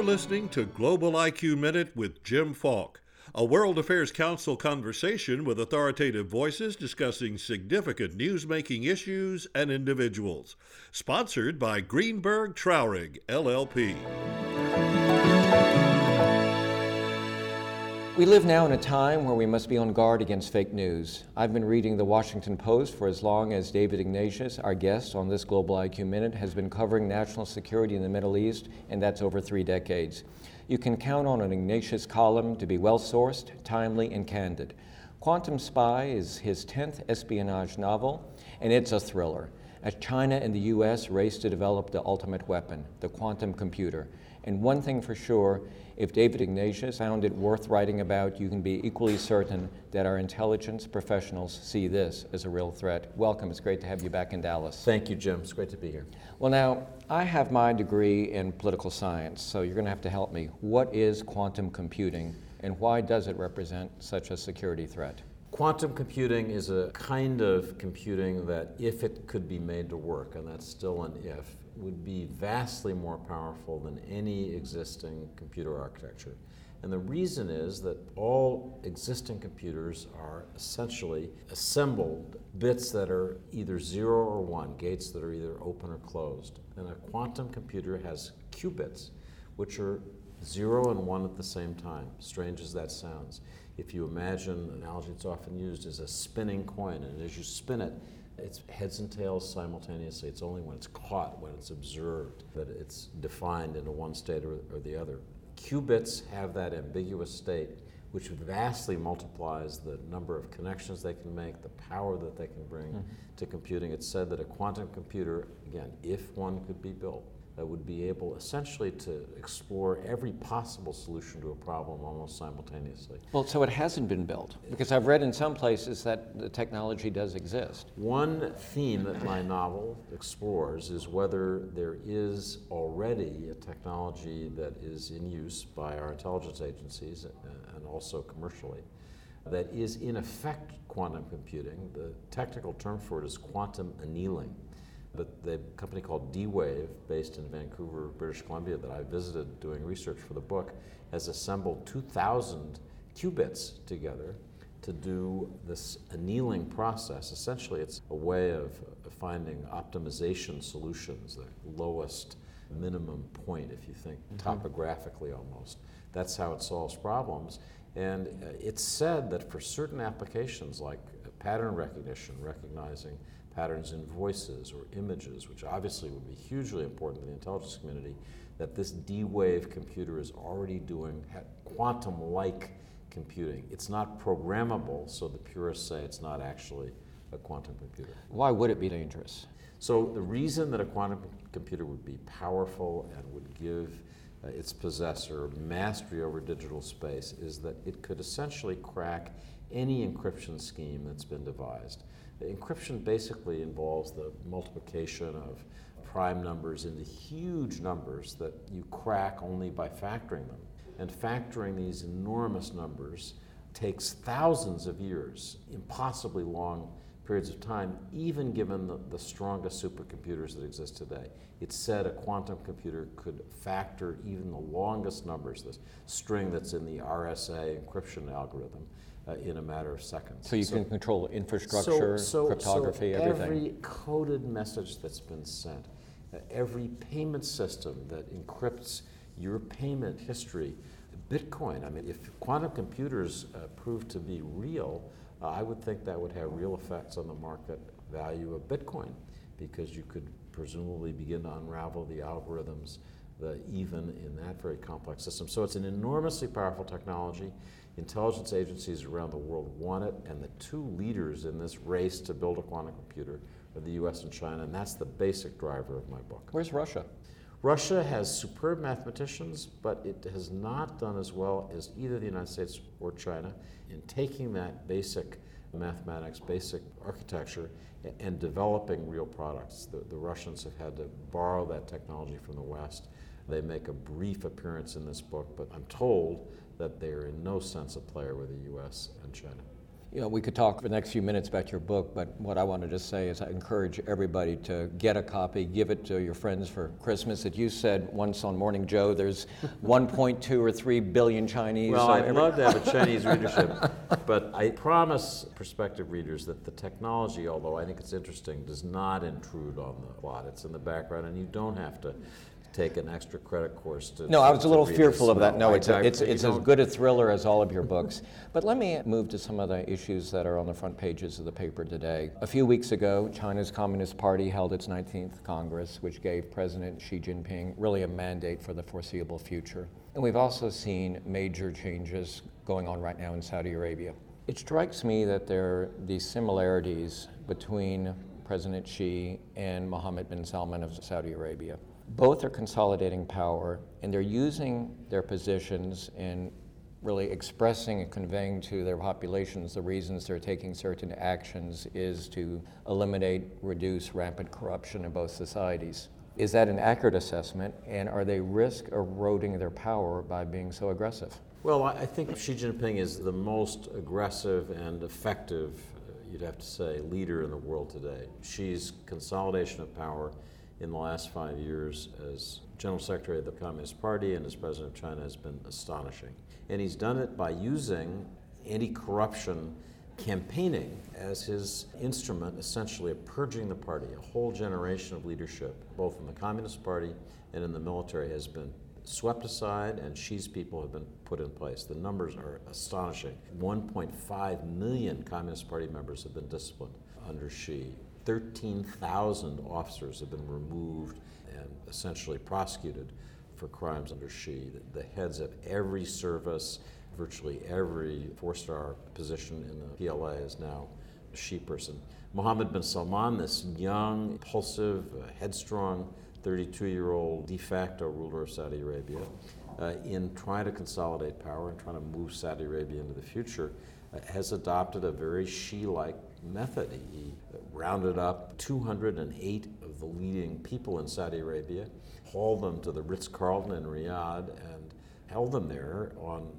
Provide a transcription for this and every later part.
You're listening to Global IQ Minute with Jim Falk, a World Affairs Council conversation with authoritative voices discussing significant news-making issues and individuals. Sponsored by Greenberg Traurig, LLP. We live now in a time where we must be on guard against fake news. I've been reading the Washington Post for as long as David Ignatius, our guest on this Global IQ Minute, has been covering national security in the Middle East, and that's over three decades. You can count on an Ignatius column to be well sourced, timely, and candid. Quantum Spy is his 10th espionage novel, and it's a thriller. As China and the US race to develop the ultimate weapon, the quantum computer. And one thing for sure, if David Ignatius found it worth writing about, you can be equally certain that our intelligence professionals see this as a real threat. Welcome. It's great to have you back in Dallas. Thank you, Jim. It's great to be here. Well, now, I have my degree in political science, so you're going to have to help me. What is quantum computing, and why does it represent such a security threat? Quantum computing is a kind of computing that, if it could be made to work, and that's still an if, would be vastly more powerful than any existing computer architecture. And the reason is that all existing computers are essentially assembled bits that are either zero or one, gates that are either open or closed. And a quantum computer has qubits, which are zero and one at the same time, strange as that sounds. If you imagine, an analogy that's often used is a spinning coin, and as you spin it, it's heads and tails simultaneously. It's only when it's caught, when it's observed, that it's defined into one state or, or the other. Qubits have that ambiguous state, which vastly multiplies the number of connections they can make, the power that they can bring mm-hmm. to computing. It's said that a quantum computer, again, if one could be built, that would be able essentially to explore every possible solution to a problem almost simultaneously. Well, so it hasn't been built because I've read in some places that the technology does exist. One theme that my novel explores is whether there is already a technology that is in use by our intelligence agencies uh, and also commercially that is in effect quantum computing. The technical term for it is quantum annealing. But the company called D-Wave, based in Vancouver, British Columbia, that I visited doing research for the book, has assembled 2,000 qubits together to do this annealing process. Essentially, it's a way of finding optimization solutions, the lowest minimum point, if you think mm-hmm. topographically almost. That's how it solves problems. And uh, it's said that for certain applications like pattern recognition, recognizing patterns in voices or images, which obviously would be hugely important to the intelligence community, that this D wave computer is already doing quantum like computing. It's not programmable, so the purists say it's not actually a quantum computer. Why would it be dangerous? So, the reason that a quantum computer would be powerful and would give uh, its possessor mastery over digital space is that it could essentially crack any encryption scheme that's been devised. Encryption basically involves the multiplication of prime numbers into huge numbers that you crack only by factoring them. And factoring these enormous numbers takes thousands of years, impossibly long periods of time, even given the, the strongest supercomputers that exist today. It's said a quantum computer could factor even the longest numbers, this string that's in the RSA encryption algorithm uh, in a matter of seconds. So you so, can control infrastructure, so, so, cryptography, so everything. Every coded message that's been sent, uh, every payment system that encrypts your payment history, Bitcoin. I mean, if quantum computers uh, prove to be real, uh, I would think that would have real effects on the market value of Bitcoin because you could presumably begin to unravel the algorithms the, even in that very complex system. So it's an enormously powerful technology. Intelligence agencies around the world want it, and the two leaders in this race to build a quantum computer are the US and China, and that's the basic driver of my book. Where's Russia? Russia has superb mathematicians, but it has not done as well as either the United States or China in taking that basic mathematics, basic architecture, and developing real products. The, the Russians have had to borrow that technology from the West. They make a brief appearance in this book, but I'm told that they are in no sense a player with the US and China. You know, we could talk for the next few minutes about your book, but what I wanted to say is I encourage everybody to get a copy, give it to your friends for Christmas. That you said once on Morning Joe, there's 1.2 or 3 billion Chinese. Well, so I'd every- love to have a Chinese readership, but I promise prospective readers that the technology, although I think it's interesting, does not intrude on the plot. It's in the background, and you don't have to take an extra credit course to. No, I was a little fearful this. of that. No, it's, a, I- it's, you it's as good a thriller as all of your books. But let me move to some of the issues that are on the front pages of the paper today. A few weeks ago, China's Communist Party held its 19th Congress, which gave President Xi Jinping really a mandate for the foreseeable future. And we've also seen major changes going on right now in Saudi Arabia. It strikes me that there are these similarities between President Xi and Mohammed bin Salman of Saudi Arabia. Both are consolidating power, and they're using their positions in really expressing and conveying to their populations the reasons they're taking certain actions is to eliminate, reduce rampant corruption in both societies. Is that an accurate assessment, and are they risk eroding their power by being so aggressive? Well, I think Xi Jinping is the most aggressive and effective, uh, you'd have to say, leader in the world today. Xi's consolidation of power in the last five years as General Secretary of the Communist Party and as President of China has been astonishing. And he's done it by using anti corruption campaigning as his instrument, essentially, of purging the party. A whole generation of leadership, both in the Communist Party and in the military, has been swept aside, and Xi's people have been put in place. The numbers are astonishing. 1.5 million Communist Party members have been disciplined under Xi. 13,000 officers have been removed and essentially prosecuted for crimes under Xi. The heads of every service, virtually every four star position in the PLA is now a Xi person. Mohammed bin Salman, this young, impulsive, uh, headstrong 32 year old de facto ruler of Saudi Arabia, uh, in trying to consolidate power and trying to move Saudi Arabia into the future, uh, has adopted a very Xi like method. He rounded up 208 of the leading people in Saudi Arabia, hauled them to the Ritz Carlton in Riyadh, and held them there on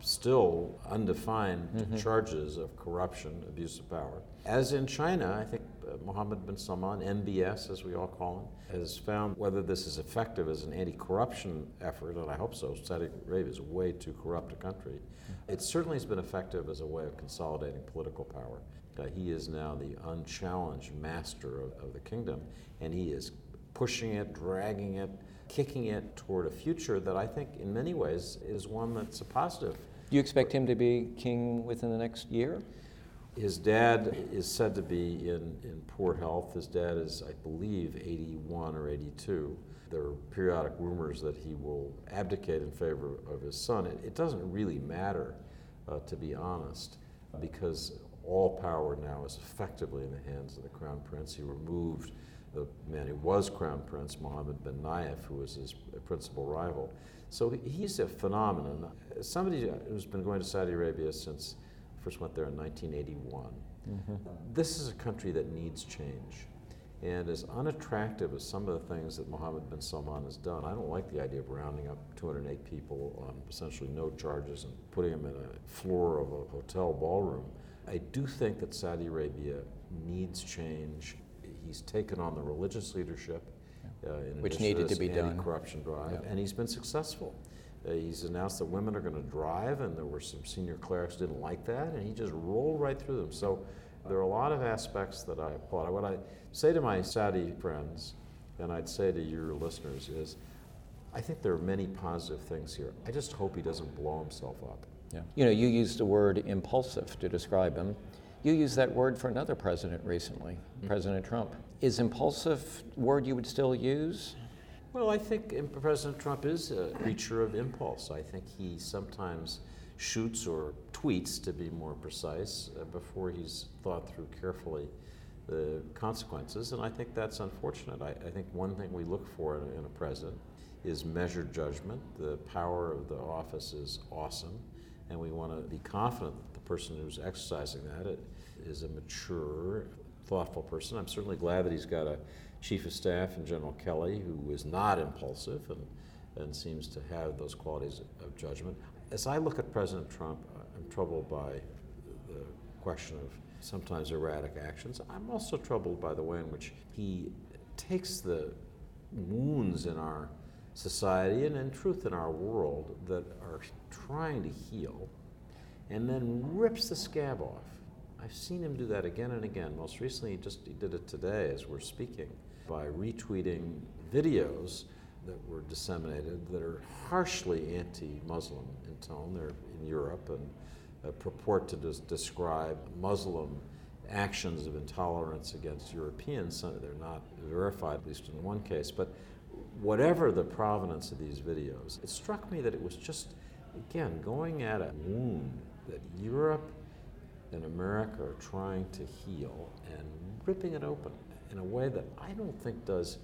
still undefined charges of corruption, abuse of power. As in China, I think uh, Mohammed bin Salman, MBS as we all call him, has found whether this is effective as an anti corruption effort, and I hope so. Saudi Arabia is way too corrupt a country. It certainly has been effective as a way of consolidating political power. Uh, he is now the unchallenged master of, of the kingdom, and he is pushing it, dragging it, kicking it toward a future that I think, in many ways, is one that's a positive. Do you expect him to be king within the next year? His dad is said to be in, in poor health. His dad is, I believe, 81 or 82. There are periodic rumors that he will abdicate in favor of his son. It, it doesn't really matter, uh, to be honest, because all power now is effectively in the hands of the crown prince. He removed the man who was crown prince, Mohammed bin Nayef, who was his principal rival. So he's a phenomenon. Somebody who's been going to Saudi Arabia since first went there in 1981. Mm-hmm. This is a country that needs change. And as unattractive as some of the things that Mohammed bin Salman has done, I don't like the idea of rounding up 208 people on essentially no charges and putting them in a floor of a hotel ballroom. I do think that Saudi Arabia needs change. He's taken on the religious leadership. Uh, in Which needed to be done. anti-corruption drive, Yeah. and he's been successful. Uh, he's announced that women are going to drive, and there were some senior clerics who didn't like that, and he just rolled right through them. So there are a lot of aspects that I applaud. What I say to my Saudi friends, and I'd say to your listeners, is I think there are many positive things here. I just hope he doesn't blow himself up. Yeah. You know, you used the word impulsive to describe him. You used that word for another president recently, President Trump. Is impulsive word you would still use? Well, I think President Trump is a creature of impulse. I think he sometimes shoots or tweets, to be more precise, uh, before he's thought through carefully the consequences. And I think that's unfortunate. I, I think one thing we look for in, in a president is measured judgment. The power of the office is awesome, and we want to be confident that the person who's exercising that is a mature, thoughtful person. I'm certainly glad that he's got a chief of staff in General Kelly who is not impulsive and, and seems to have those qualities of judgment. As I look at President Trump, I'm troubled by the question of sometimes erratic actions. I'm also troubled by the way in which he takes the wounds in our society and in truth in our world that are trying to heal and then rips the scab off. I've seen him do that again and again. Most recently, he just he did it today as we're speaking by retweeting videos that were disseminated that are harshly anti-Muslim in tone. They're in Europe and uh, purport to des- describe Muslim actions of intolerance against Europeans. They're not verified, at least in one case. But whatever the provenance of these videos, it struck me that it was just, again, going at a wound that Europe and America are trying to heal and ripping it open in a way that I don't think does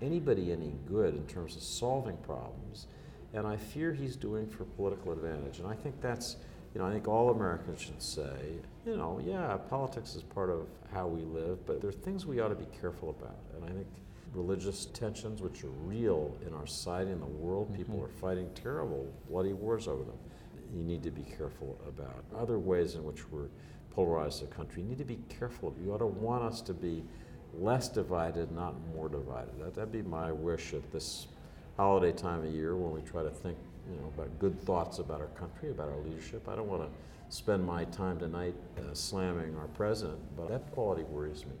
anybody any good in terms of solving problems. And I fear he's doing for political advantage. And I think that's, you know, I think all Americans should say, you know, yeah, politics is part of how we live, but there are things we ought to be careful about. And I think religious tensions, which are real in our society and the world, people mm-hmm. are fighting terrible, bloody wars over them. You need to be careful about other ways in which we're polarized the country. You need to be careful. You ought to want us to be less divided, not more divided. That, that'd be my wish at this holiday time of year when we try to think you know, about good thoughts about our country, about our leadership. I don't want to spend my time tonight uh, slamming our president, but that quality worries me.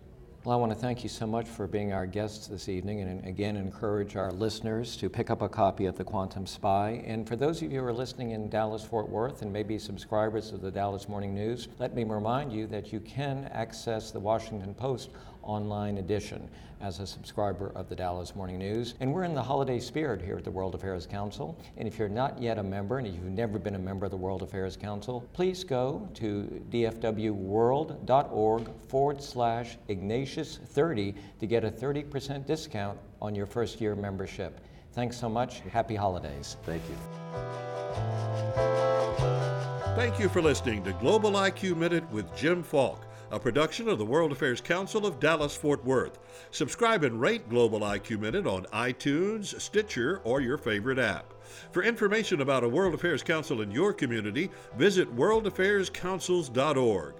Well, I want to thank you so much for being our guest this evening and again encourage our listeners to pick up a copy of The Quantum Spy. And for those of you who are listening in Dallas, Fort Worth, and maybe subscribers of the Dallas Morning News, let me remind you that you can access the Washington Post online edition as a subscriber of the Dallas Morning News. And we're in the holiday spirit here at the World Affairs Council. And if you're not yet a member, and if you've never been a member of the World Affairs Council, please go to dfwworld.org forward slash Ignatius 30 to get a 30% discount on your first year membership. Thanks so much. Happy holidays. Thank you. Thank you for listening to Global IQ Minute with Jim Falk a production of the World Affairs Council of Dallas Fort Worth. Subscribe and rate Global IQ Minute on iTunes, Stitcher, or your favorite app. For information about a World Affairs Council in your community, visit worldaffairscouncils.org.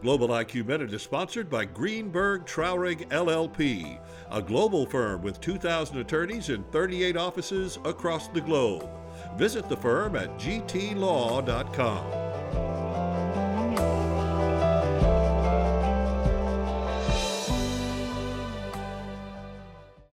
Global IQ Minute is sponsored by Greenberg Traurig LLP, a global firm with 2,000 attorneys in 38 offices across the globe. Visit the firm at gtlaw.com.